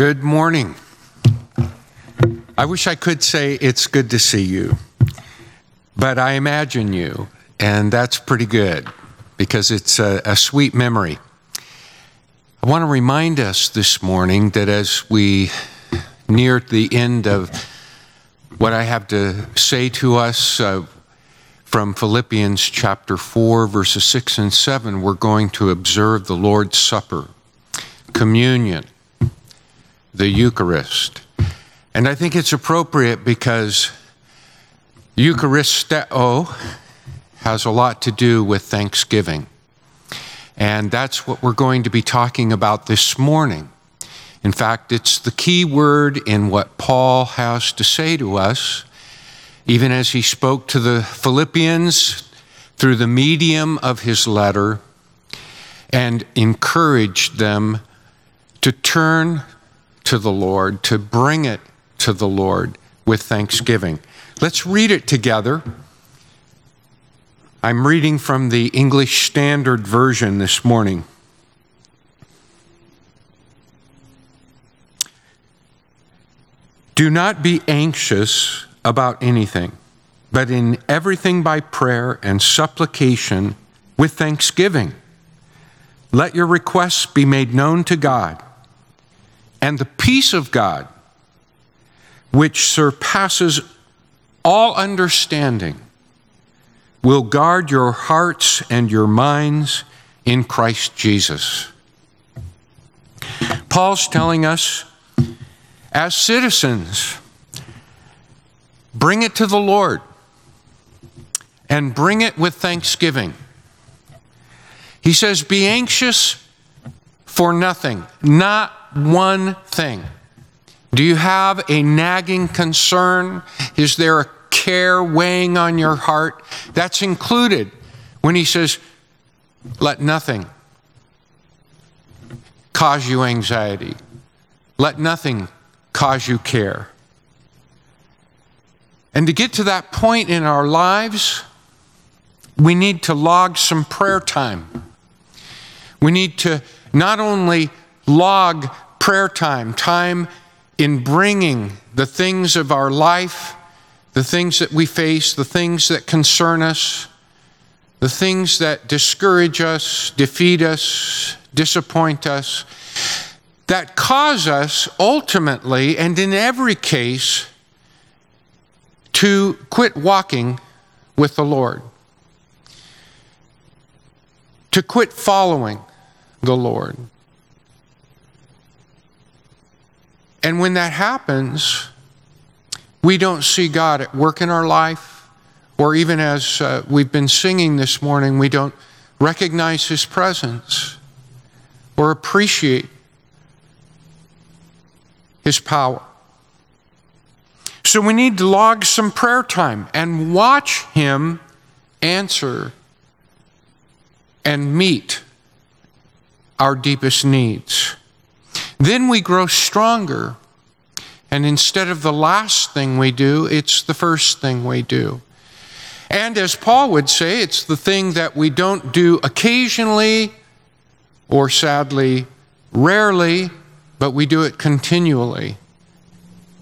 Good morning. I wish I could say it's good to see you, but I imagine you, and that's pretty good because it's a, a sweet memory. I want to remind us this morning that as we near the end of what I have to say to us uh, from Philippians chapter 4, verses 6 and 7, we're going to observe the Lord's Supper, communion the Eucharist. And I think it's appropriate because Eucharisteo has a lot to do with Thanksgiving. And that's what we're going to be talking about this morning. In fact, it's the key word in what Paul has to say to us, even as he spoke to the Philippians through the medium of his letter and encouraged them to turn to the Lord, to bring it to the Lord with thanksgiving. Let's read it together. I'm reading from the English Standard Version this morning. Do not be anxious about anything, but in everything by prayer and supplication with thanksgiving. Let your requests be made known to God and the peace of God, which surpasses all understanding, will guard your hearts and your minds in Christ Jesus. Paul's telling us, as citizens, bring it to the Lord and bring it with thanksgiving. He says, Be anxious for nothing, not one thing. Do you have a nagging concern? Is there a care weighing on your heart? That's included when he says, let nothing cause you anxiety. Let nothing cause you care. And to get to that point in our lives, we need to log some prayer time. We need to not only log prayer time, time in bringing the things of our life, the things that we face, the things that concern us, the things that discourage us, defeat us, disappoint us, that cause us ultimately and in every case to quit walking with the Lord, to quit following the Lord. And when that happens, we don't see God at work in our life, or even as uh, we've been singing this morning, we don't recognize His presence or appreciate His power. So we need to log some prayer time and watch Him answer and meet our deepest needs. Then we grow stronger. And instead of the last thing we do, it's the first thing we do. And as Paul would say, it's the thing that we don't do occasionally or sadly rarely, but we do it continually.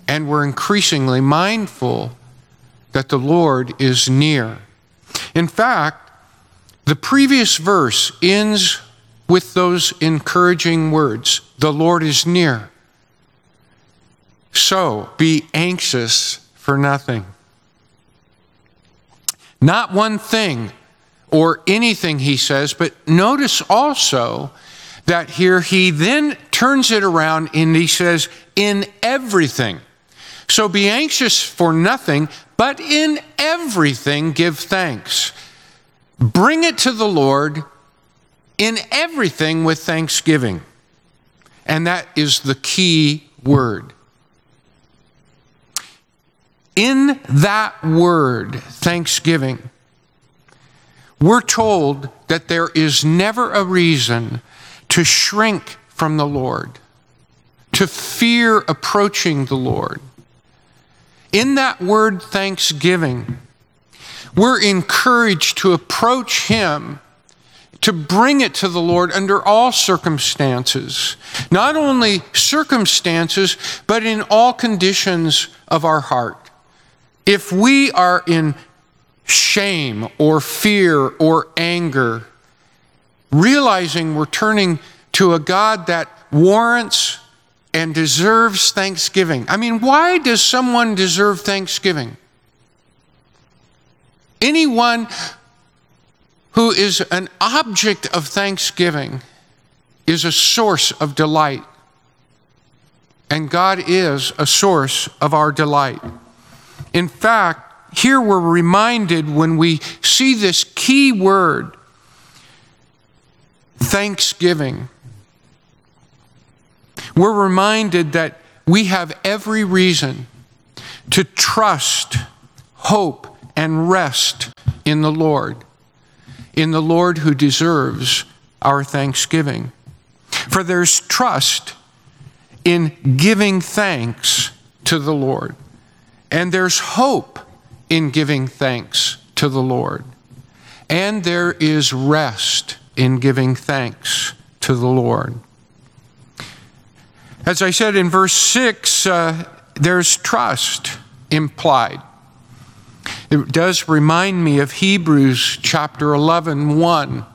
And we're increasingly mindful that the Lord is near. In fact, the previous verse ends with those encouraging words The Lord is near. So be anxious for nothing. Not one thing or anything, he says, but notice also that here he then turns it around and he says, in everything. So be anxious for nothing, but in everything give thanks. Bring it to the Lord in everything with thanksgiving. And that is the key word. In that word, thanksgiving, we're told that there is never a reason to shrink from the Lord, to fear approaching the Lord. In that word, thanksgiving, we're encouraged to approach Him to bring it to the Lord under all circumstances. Not only circumstances, but in all conditions of our heart. If we are in shame or fear or anger, realizing we're turning to a God that warrants and deserves thanksgiving. I mean, why does someone deserve thanksgiving? Anyone who is an object of thanksgiving is a source of delight. And God is a source of our delight. In fact, here we're reminded when we see this key word, thanksgiving, we're reminded that we have every reason to trust, hope, and rest in the Lord, in the Lord who deserves our thanksgiving. For there's trust in giving thanks to the Lord, and there's hope in giving thanks to the Lord, and there is rest in giving thanks to the Lord. As I said in verse 6, uh, there's trust implied. It does remind me of Hebrews chapter 11, 1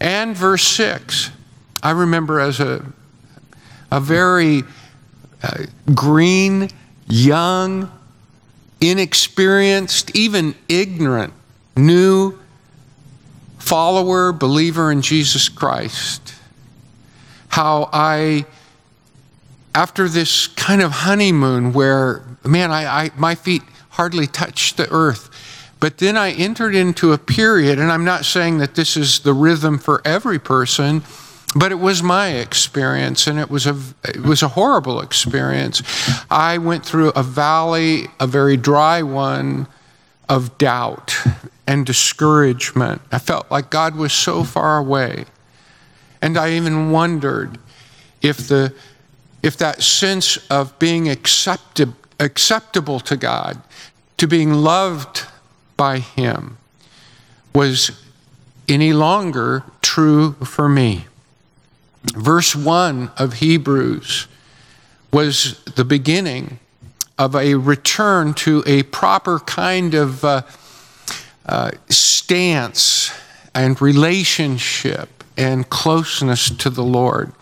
and verse 6. I remember as a, a very uh, green, young, inexperienced, even ignorant, new follower, believer in Jesus Christ, how I after this kind of honeymoon where, man, I, I, my feet hardly touched the earth. But then I entered into a period, and I'm not saying that this is the rhythm for every person, but it was my experience, and it was a it was a horrible experience. I went through a valley, a very dry one, of doubt and discouragement. I felt like God was so far away, and I even wondered if the if that sense of being accepted, acceptable to God, to being loved by Him, was any longer true for me. Verse 1 of Hebrews was the beginning of a return to a proper kind of uh, uh, stance and relationship and closeness to the Lord.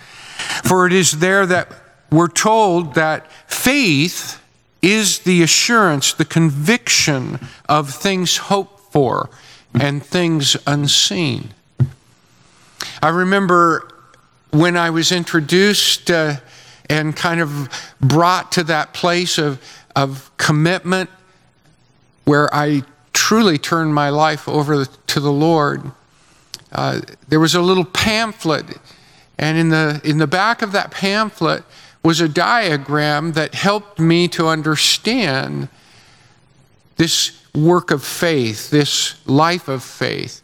For it is there that we're told that faith is the assurance, the conviction of things hoped for and things unseen. I remember when I was introduced uh, and kind of brought to that place of, of commitment where I truly turned my life over to the Lord. Uh, there was a little pamphlet, and in the, in the back of that pamphlet, was a diagram that helped me to understand this work of faith, this life of faith.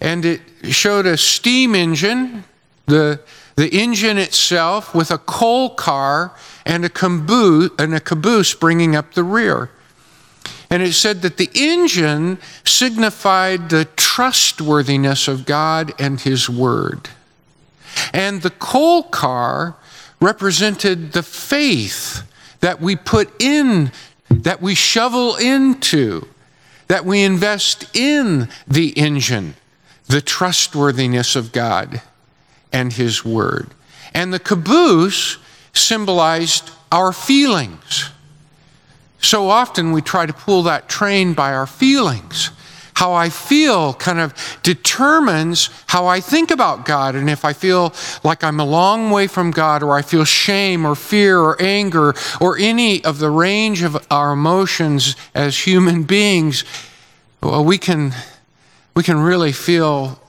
And it showed a steam engine, the, the engine itself, with a coal car and a, caboose, and a caboose bringing up the rear. And it said that the engine signified the trustworthiness of God and His Word. And the coal car represented the faith that we put in, that we shovel into, that we invest in the engine, the trustworthiness of God and His Word. And the caboose symbolized our feelings. So often we try to pull that train by our feelings how I feel kind of determines how I think about God. And if I feel like I'm a long way from God, or I feel shame or fear or anger or any of the range of our emotions as human beings, well, we can, we can really feel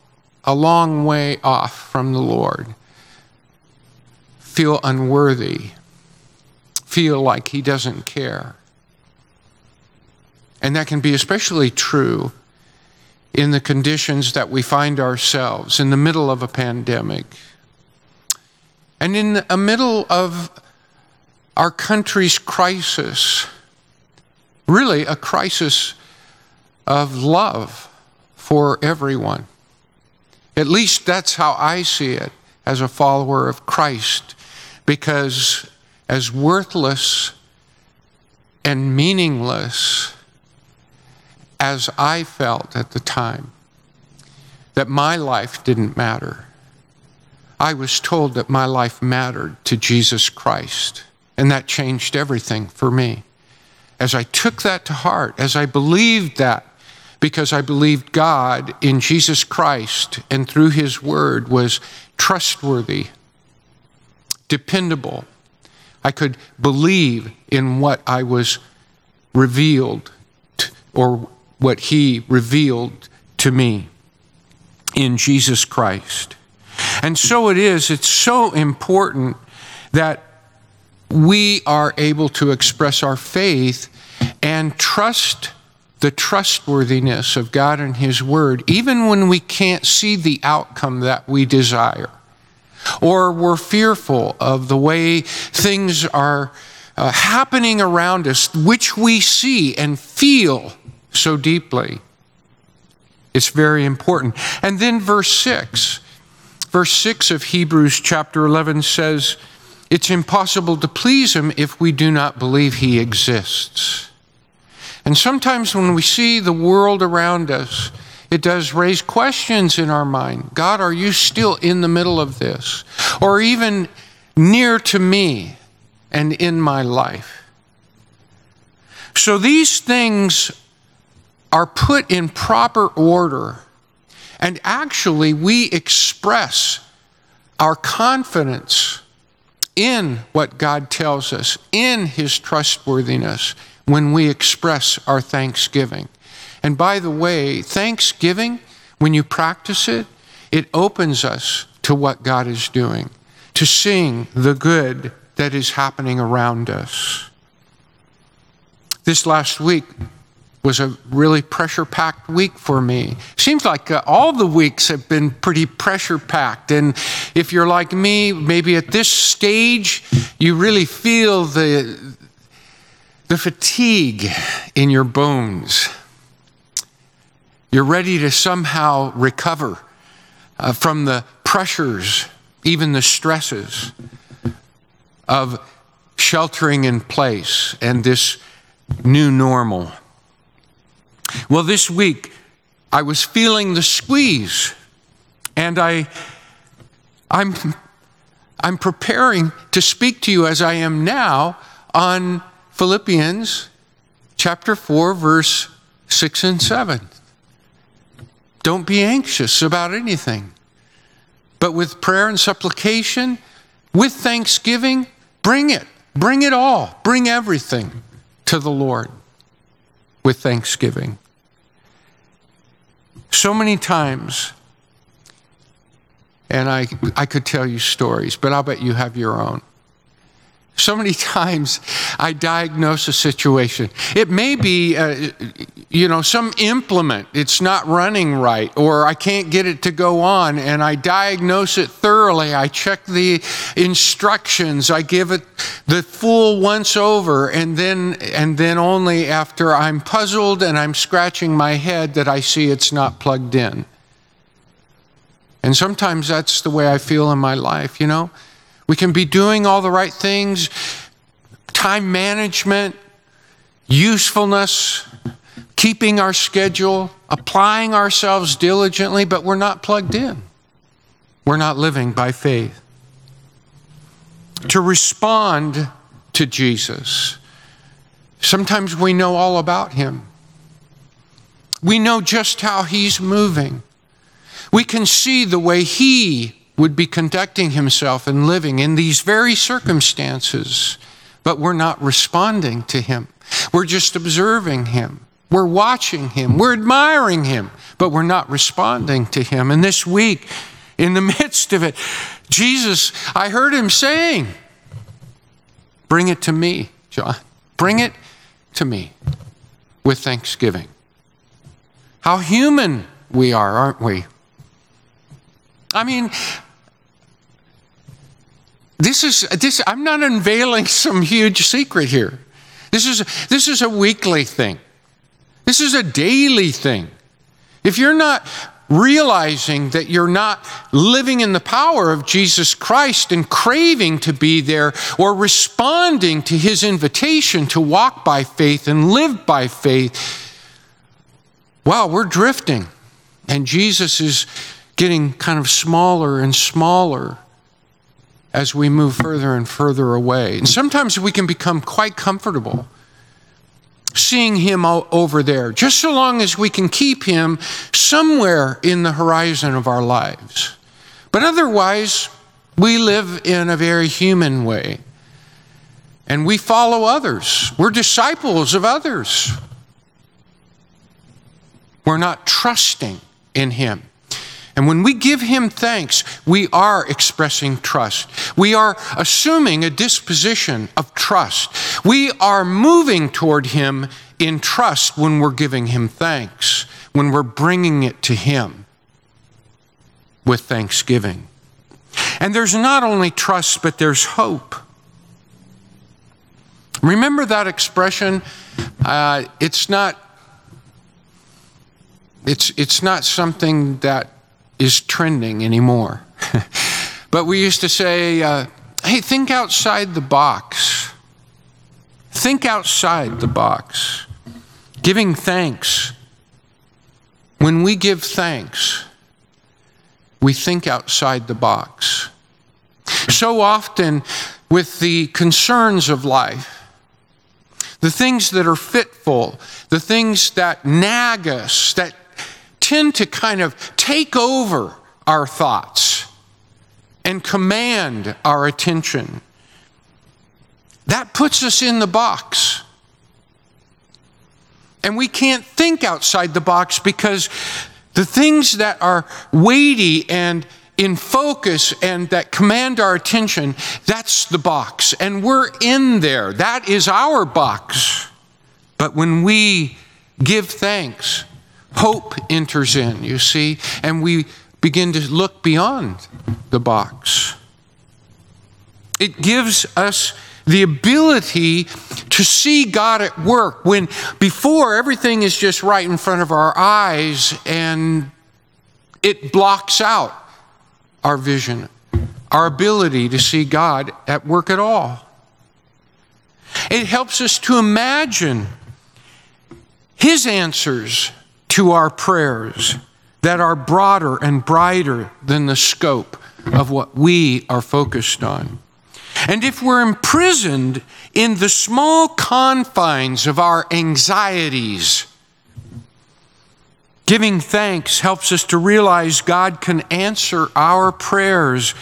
a long way off from the Lord, feel unworthy, feel like He doesn't care. And that can be especially true in the conditions that we find ourselves in the middle of a pandemic and in the middle of our country's crisis, really a crisis of love for everyone. At least that's how I see it as a follower of Christ. Because as worthless and meaningless as I felt at the time, that my life didn't matter. I was told that my life mattered to Jesus Christ, and that changed everything for me. As I took that to heart, as I believed that, because I believed God in Jesus Christ and through His Word was trustworthy, dependable, I could believe in what I was revealed or what He revealed to me in Jesus Christ. And so it is, it's so important that we are able to express our faith and trust the trustworthiness of God and His Word, even when we can't see the outcome that we desire, or we're fearful of the way things are uh, happening around us, which we see and feel so deeply. It's very important. And then verse 6. Verse 6 of Hebrews chapter 11 says, It's impossible to please him if we do not believe he exists. And sometimes when we see the world around us, it does raise questions in our mind. God, are you still in the middle of this? Or even near to me and in my life? So these things are put in proper order. And actually, we express our confidence in what God tells us, in His trustworthiness, when we express our thanksgiving. And by the way, thanksgiving, when you practice it, it opens us to what God is doing, to seeing the good that is happening around us. This last week, was a really pressure packed week for me. Seems like uh, all the weeks have been pretty pressure packed. And if you're like me, maybe at this stage, you really feel the, the fatigue in your bones. You're ready to somehow recover uh, from the pressures, even the stresses of sheltering in place and this new normal. Well, this week I was feeling the squeeze, and I, I'm, I'm preparing to speak to you as I am now on Philippians chapter 4, verse 6 and 7. Don't be anxious about anything, but with prayer and supplication, with thanksgiving, bring it. Bring it all. Bring everything to the Lord with thanksgiving. So many times, and I, I could tell you stories, but I'll bet you have your own. So many times I diagnose a situation. It may be, uh, you know, some implement, it's not running right, or I can't get it to go on, and I diagnose it thoroughly. I check the instructions, I give it the full once over, and then, and then only after I'm puzzled and I'm scratching my head that I see it's not plugged in. And sometimes that's the way I feel in my life, you know? We can be doing all the right things, time management, usefulness, keeping our schedule, applying ourselves diligently, but we're not plugged in. We're not living by faith. To respond to Jesus, sometimes we know all about him. We know just how he's moving. We can see the way he would be conducting himself and living in these very circumstances, but we're not responding to him. We're just observing him. We're watching him. We're admiring him, but we're not responding to him. And this week, in the midst of it, Jesus, I heard him saying, Bring it to me, John. Bring it to me with thanksgiving. How human we are, aren't we? I mean, this is this I'm not unveiling some huge secret here. This is this is a weekly thing. This is a daily thing. If you're not realizing that you're not living in the power of Jesus Christ and craving to be there or responding to his invitation to walk by faith and live by faith, wow, we're drifting. And Jesus is getting kind of smaller and smaller as we move further and further away. And sometimes we can become quite comfortable seeing him over there, just so long as we can keep him somewhere in the horizon of our lives. But otherwise, we live in a very human way. And we follow others. We're disciples of others. We're not trusting in him. And when we give him thanks, we are expressing trust. We are assuming a disposition of trust. We are moving toward him in trust when we're giving him thanks, when we're bringing it to him with thanksgiving. And there's not only trust, but there's hope. Remember that expression? Uh, it's not. It's, it's not something that is trending anymore. but we used to say, uh, hey, think outside the box. Think outside the box. Giving thanks. When we give thanks, we think outside the box. So often, with the concerns of life, the things that are fitful, the things that nag us, that tend to kind of take over our thoughts and command our attention. That puts us in the box. And we can't think outside the box because the things that are weighty and in focus and that command our attention, that's the box. And we're in there. That is our box. But when we give thanks, Hope enters in, you see, and we begin to look beyond the box. It gives us the ability to see God at work when before everything is just right in front of our eyes and it blocks out our vision, our ability to see God at work at all. It helps us to imagine His answers to our prayers that are broader and brighter than the scope of what we are focused on. And if we're imprisoned in the small confines of our anxieties, giving thanks helps us to realize God can answer our prayers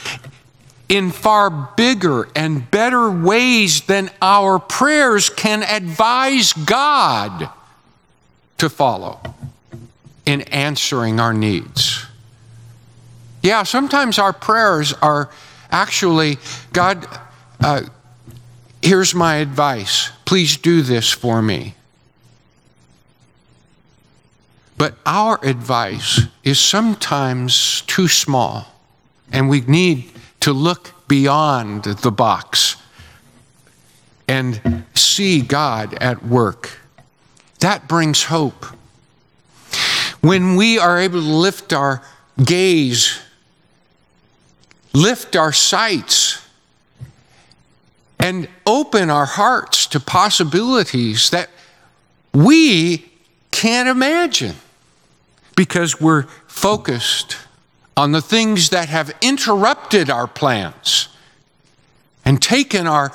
in far bigger and better ways than our prayers can advise God to follow in answering our needs. Yeah, sometimes our prayers are actually, God, uh, here's my advice. Please do this for me. But our advice is sometimes too small, and we need to look beyond the box and see God at work. That brings hope when we are able to lift our gaze, lift our sights, and open our hearts to possibilities that we can't imagine because we're focused on the things that have interrupted our plans and taken our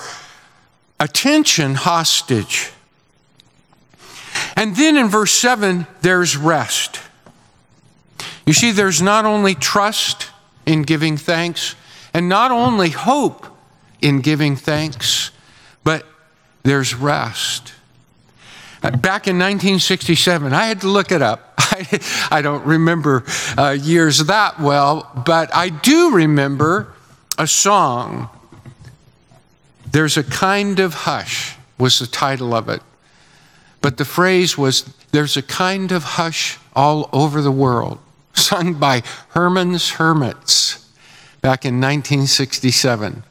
attention hostage. And then in verse 7, there's rest. You see, there's not only trust in giving thanks, and not only hope in giving thanks, but there's rest. Back in 1967, I had to look it up. I, I don't remember uh, years that well, but I do remember a song. There's a kind of hush, was the title of it. But the phrase was, There's a kind of hush all over the world, sung by Herman's Hermits back in 1967.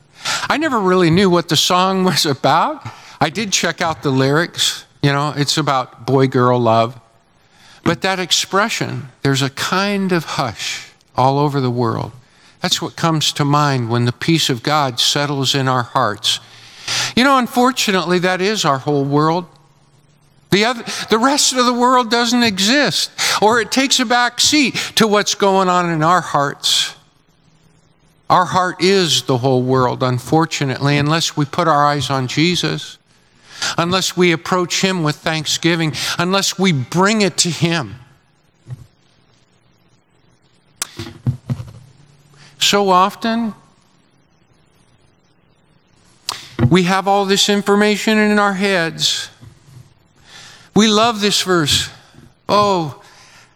I never really knew what the song was about. I did check out the lyrics. You know, it's about boy girl love. But that expression, there's a kind of hush all over the world. That's what comes to mind when the peace of God settles in our hearts. You know, unfortunately, that is our whole world. The, other, the rest of the world doesn't exist, or it takes a back seat to what's going on in our hearts. Our heart is the whole world, unfortunately, unless we put our eyes on Jesus, unless we approach Him with thanksgiving, unless we bring it to Him. So often, we have all this information in our heads. We love this verse. Oh,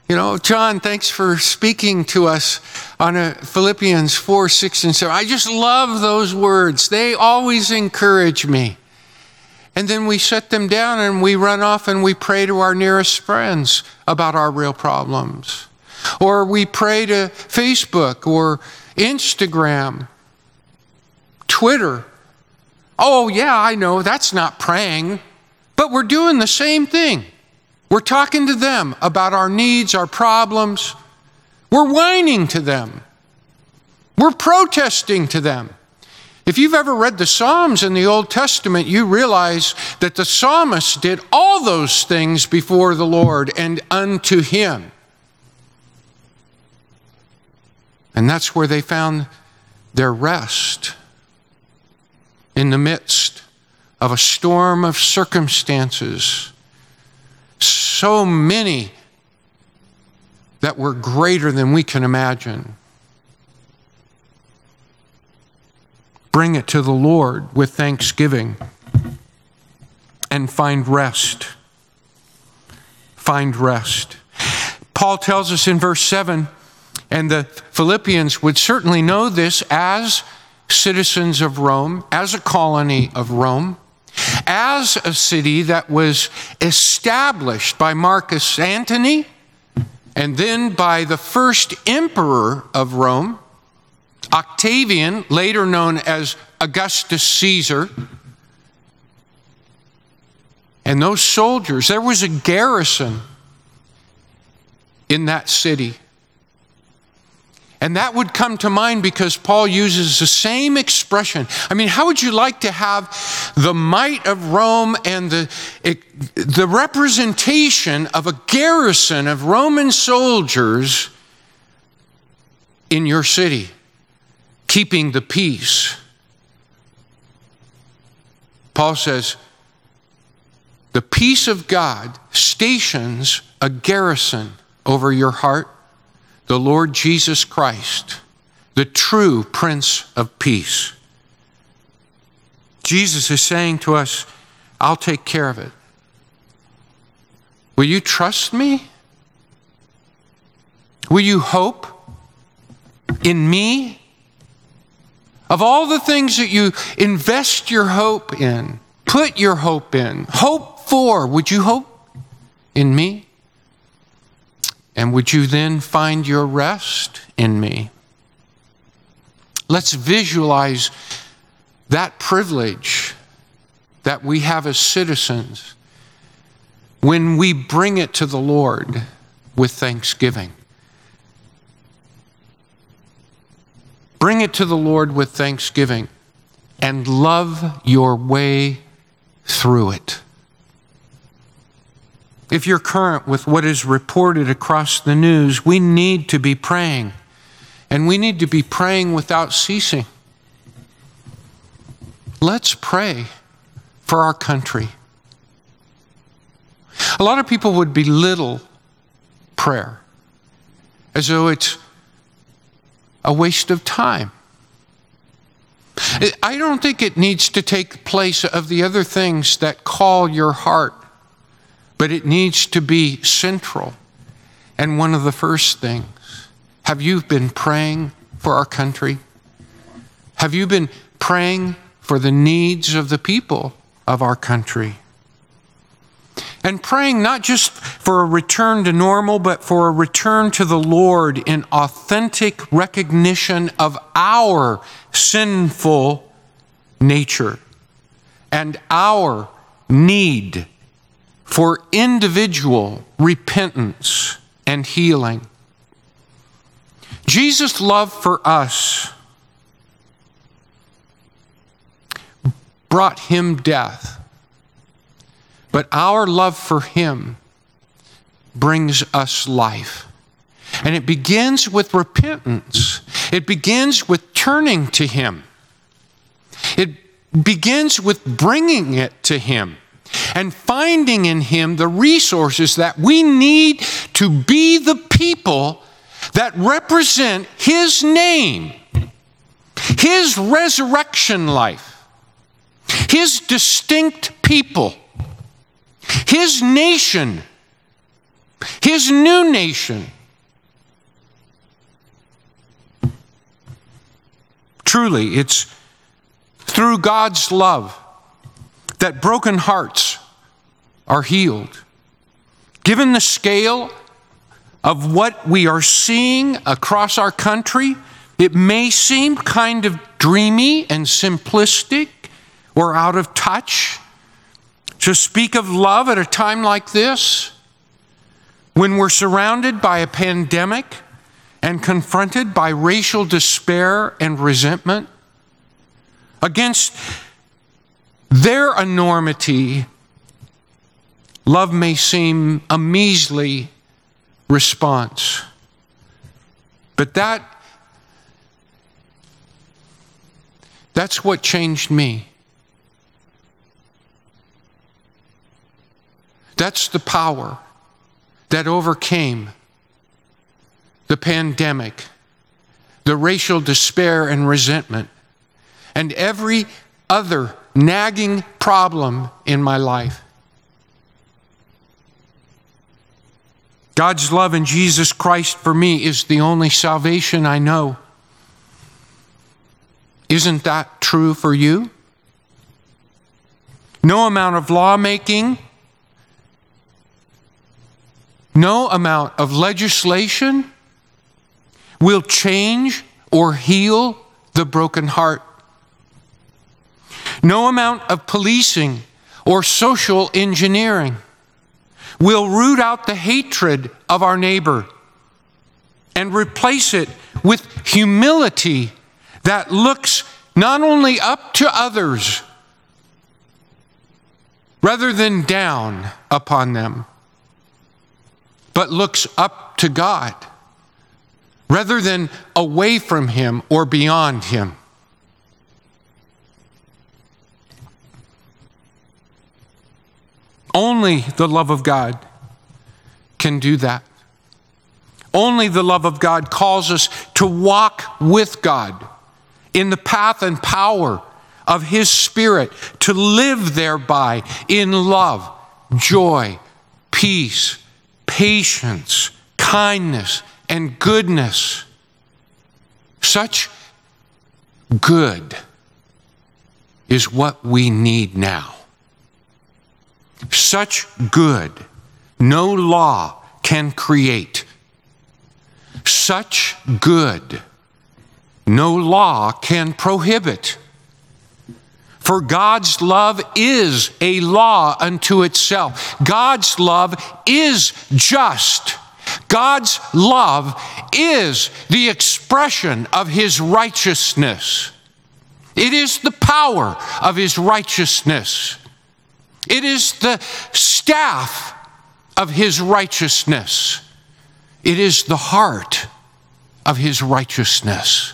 you know, John, thanks for speaking to us on a Philippians 4, 6, and 7. I just love those words. They always encourage me. And then we set them down and we run off and we pray to our nearest friends about our real problems. Or we pray to Facebook or Instagram, Twitter. Oh, yeah, I know, that's not praying, but we're doing the same thing. We're talking to them about our needs, our problems. We're whining to them. We're protesting to them. If you've ever read the Psalms in the Old Testament, you realize that the psalmist did all those things before the Lord and unto Him. And that's where they found their rest in the midst of a storm of circumstances. So many that were greater than we can imagine. Bring it to the Lord with thanksgiving and find rest. Find rest. Paul tells us in verse 7 and the Philippians would certainly know this as citizens of Rome, as a colony of Rome, as a city that was established by Marcus Antony and then by the first emperor of Rome, Octavian, later known as Augustus Caesar. And those soldiers, there was a garrison in that city. And that would come to mind because Paul uses the same expression. I mean, how would you like to have the might of Rome and the, the representation of a garrison of Roman soldiers in your city, keeping the peace? Paul says, the peace of God stations a garrison over your heart the Lord Jesus Christ, the true Prince of Peace. Jesus is saying to us, I'll take care of it. Will you trust me? Will you hope in me? Of all the things that you invest your hope in, put your hope in, hope for, would you hope in me? And would you then find your rest in me? Let's visualize that privilege that we have as citizens when we bring it to the Lord with thanksgiving. Bring it to the Lord with thanksgiving and love your way through it. If you're current with what is reported across the news, we need to be praying. And we need to be praying without ceasing. Let's pray for our country. A lot of people would belittle prayer as though it's a waste of time. I don't think it needs to take place of the other things that call your heart but it needs to be central. And one of the first things have you been praying for our country? Have you been praying for the needs of the people of our country? And praying not just for a return to normal, but for a return to the Lord in authentic recognition of our sinful nature and our need for individual repentance and healing. Jesus' love for us brought him death, but our love for him brings us life. And it begins with repentance, it begins with turning to him, it begins with bringing it to him and finding in Him the resources that we need to be the people that represent His name, His resurrection life, His distinct people, His nation, His new nation. Truly, it's through God's love that broken hearts are healed. Given the scale of what we are seeing across our country, it may seem kind of dreamy and simplistic or out of touch to speak of love at a time like this when we're surrounded by a pandemic and confronted by racial despair and resentment against their enormity Love may seem a measly response, but that that's what changed me. That's the power that overcame the pandemic, the racial despair and resentment, and every other nagging problem in my life. God's love in Jesus Christ for me is the only salvation I know. Isn't that true for you? No amount of lawmaking, no amount of legislation will change or heal the broken heart. No amount of policing or social engineering will root out the hatred of our neighbor and replace it with humility that looks not only up to others rather than down upon them, but looks up to God rather than away from Him or beyond Him. Only the love of God can do that. Only the love of God calls us to walk with God in the path and power of His Spirit, to live thereby in love, joy, peace, patience, kindness, and goodness. Such good is what we need now. Such good no law can create. Such good no law can prohibit. For God's love is a law unto itself. God's love is just. God's love is the expression of His righteousness. It is the power of His righteousness. It is the staff of his righteousness. It is the heart of his righteousness.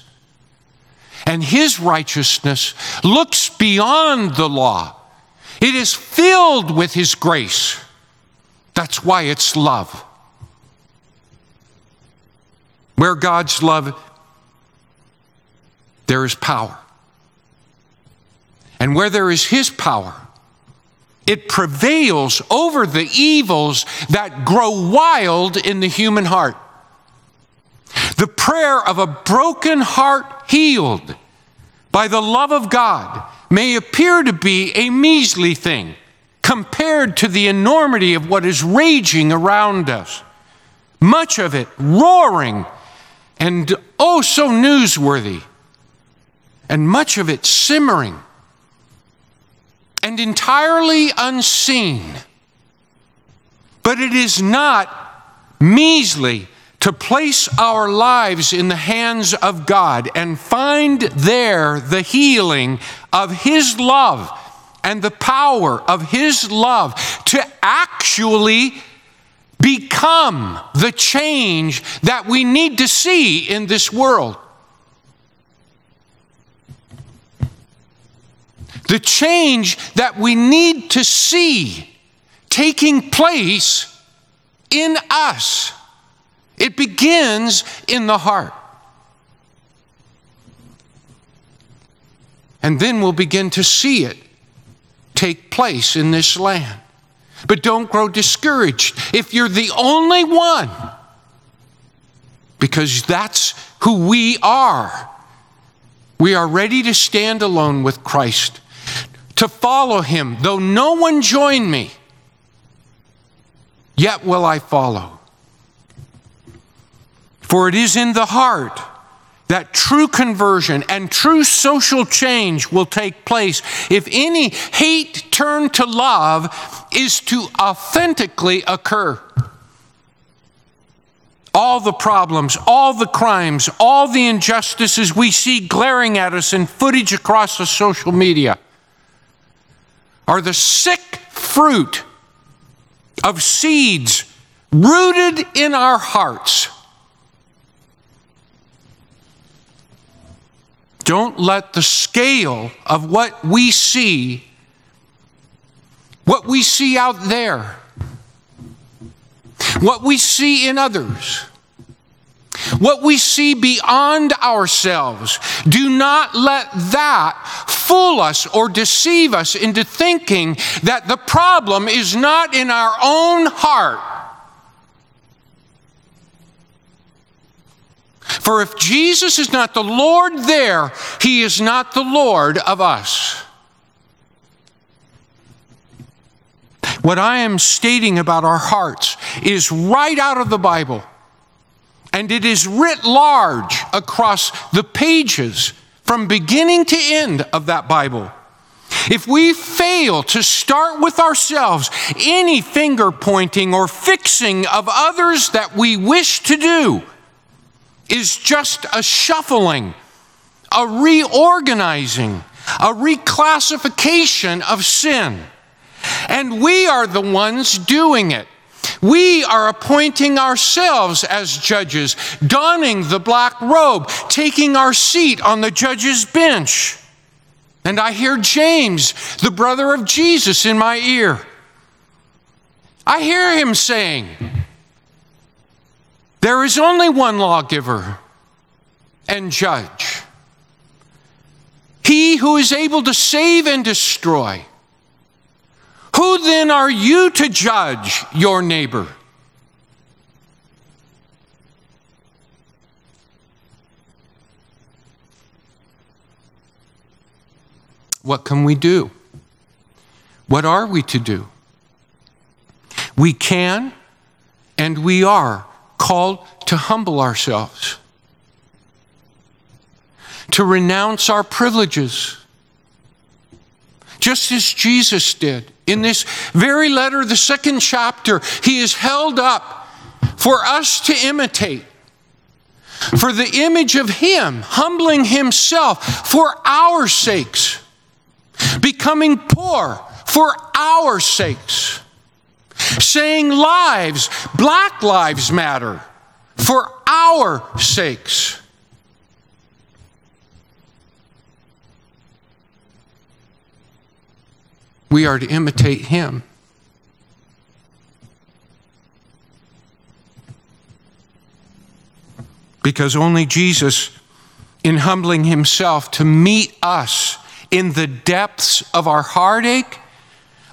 And his righteousness looks beyond the law. It is filled with his grace. That's why it's love. Where God's love, there is power. And where there is his power, it prevails over the evils that grow wild in the human heart. The prayer of a broken heart healed by the love of God may appear to be a measly thing compared to the enormity of what is raging around us. Much of it roaring and oh so newsworthy, and much of it simmering and entirely unseen But it is not measly to place our lives in the hands of God and find there the healing of His love and the power of His love to actually become the change that we need to see in this world. The change that we need to see taking place in us. It begins in the heart. And then we'll begin to see it take place in this land. But don't grow discouraged if you're the only one, because that's who we are. We are ready to stand alone with Christ, to follow him, though no one join me, yet will I follow. For it is in the heart that true conversion and true social change will take place if any hate turned to love is to authentically occur. All the problems, all the crimes, all the injustices we see glaring at us in footage across the social media are the sick fruit of seeds rooted in our hearts. Don't let the scale of what we see, what we see out there, what we see in others, what we see beyond ourselves, do not let that fool us or deceive us into thinking that the problem is not in our own heart For if Jesus is not the Lord there, he is not the Lord of us. What I am stating about our hearts is right out of the Bible. And it is writ large across the pages from beginning to end of that Bible. If we fail to start with ourselves, any finger pointing or fixing of others that we wish to do is just a shuffling, a reorganizing, a reclassification of sin. And we are the ones doing it. We are appointing ourselves as judges, donning the black robe, taking our seat on the judge's bench. And I hear James, the brother of Jesus, in my ear. I hear him saying, there is only one lawgiver and judge. He who is able to save and destroy. Who then are you to judge your neighbor? What can we do? What are we to do? We can and we are called to humble ourselves, to renounce our privileges, just as Jesus did. In this very letter, the second chapter, he is held up for us to imitate. For the image of him, humbling himself for our sakes, becoming poor for our sakes saying lives, black lives matter for our sakes. We are to imitate him. Because only Jesus, in humbling himself to meet us in the depths of our heartache,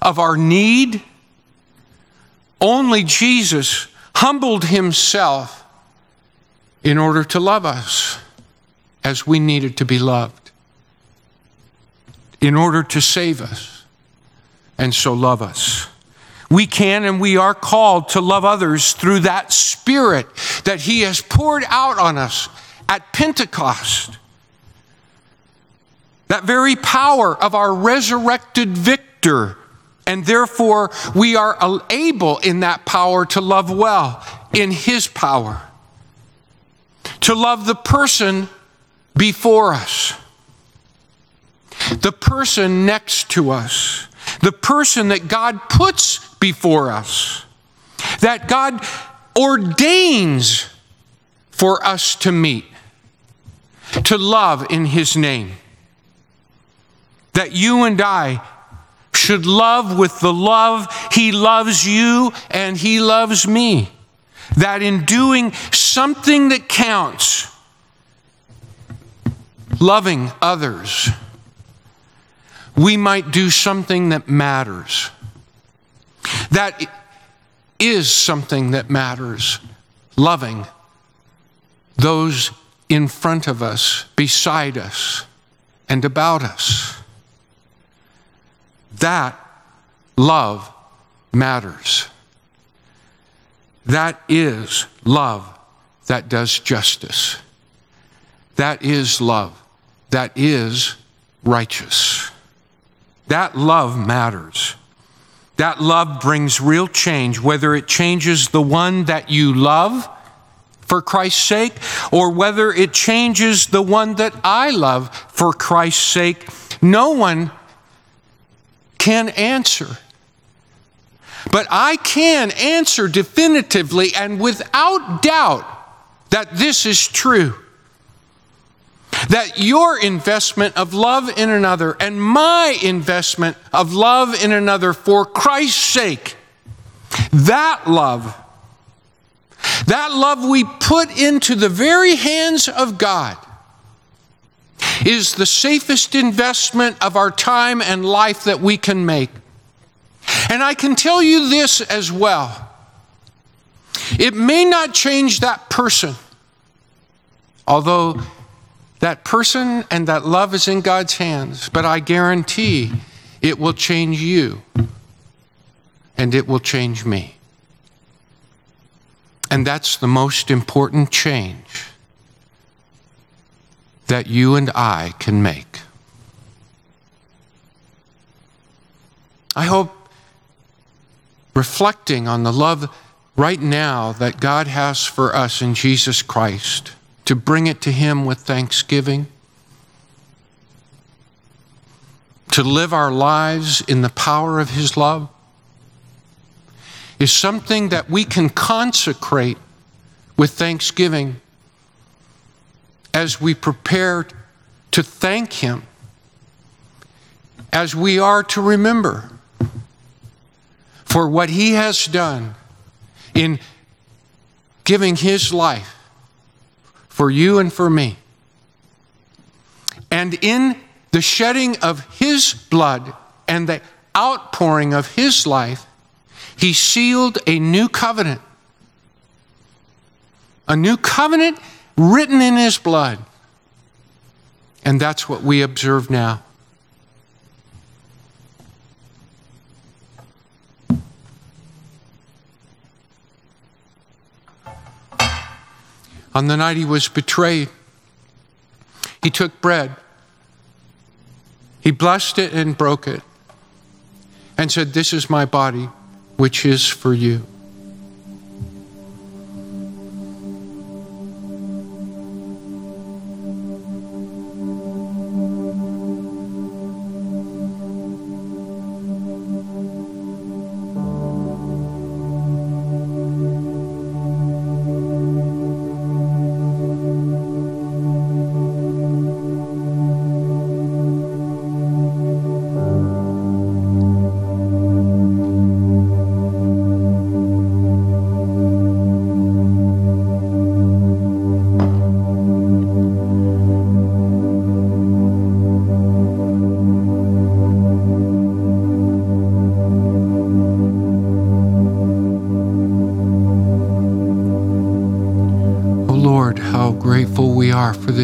of our need, only Jesus humbled himself in order to love us as we needed to be loved, in order to save us and so love us. We can and we are called to love others through that spirit that He has poured out on us at Pentecost. That very power of our resurrected victor And therefore, we are able in that power to love well, in His power, to love the person before us, the person next to us, the person that God puts before us, that God ordains for us to meet, to love in His name. That you and I should love with the love He loves you and He loves me. That in doing something that counts, loving others, we might do something that matters. That is something that matters. Loving those in front of us, beside us, and about us. That love matters. That is love that does justice. That is love that is righteous. That love matters. That love brings real change, whether it changes the one that you love for Christ's sake, or whether it changes the one that I love for Christ's sake. No one can answer. But I can answer definitively and without doubt that this is true. That your investment of love in another and my investment of love in another for Christ's sake, that love, that love we put into the very hands of God, is the safest investment of our time and life that we can make. And I can tell you this as well it may not change that person, although that person and that love is in God's hands, but I guarantee it will change you and it will change me. And that's the most important change that you and I can make. I hope reflecting on the love right now that God has for us in Jesus Christ, to bring it to Him with thanksgiving, to live our lives in the power of His love, is something that we can consecrate with thanksgiving as we prepare to thank Him, as we are to remember for what He has done in giving His life for you and for me. And in the shedding of His blood and the outpouring of His life, He sealed a new covenant. A new covenant written in his blood. And that's what we observe now. On the night he was betrayed, he took bread. He blessed it and broke it and said, This is my body, which is for you.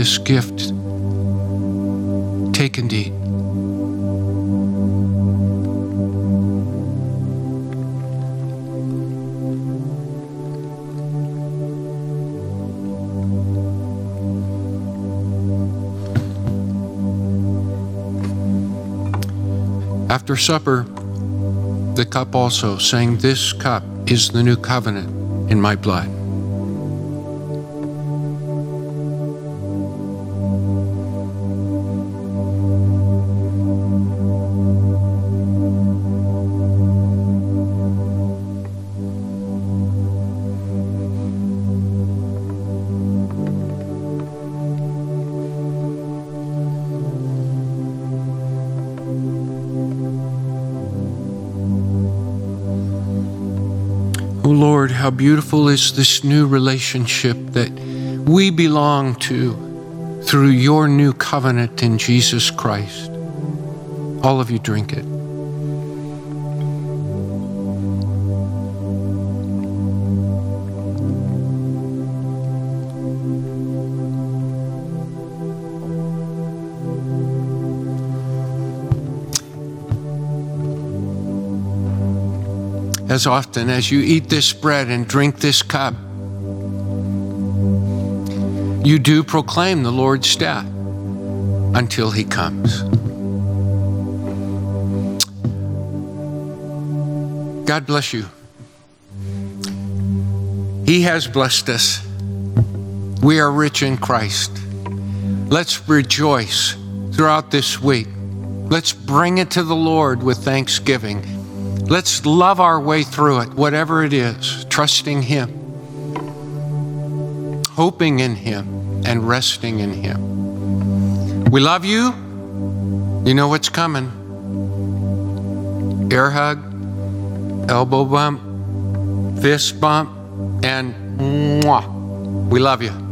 This gift. Take and eat. After supper, the cup also, saying, This cup is the new covenant in my blood. How beautiful is this new relationship that we belong to through your new covenant in Jesus Christ. All of you drink it. As often as you eat this bread and drink this cup, you do proclaim the Lord's death until he comes. God bless you. He has blessed us. We are rich in Christ. Let's rejoice throughout this week. Let's bring it to the Lord with thanksgiving. Let's love our way through it, whatever it is, trusting Him, hoping in Him, and resting in Him. We love you. You know what's coming air hug, elbow bump, fist bump, and mwah. We love you.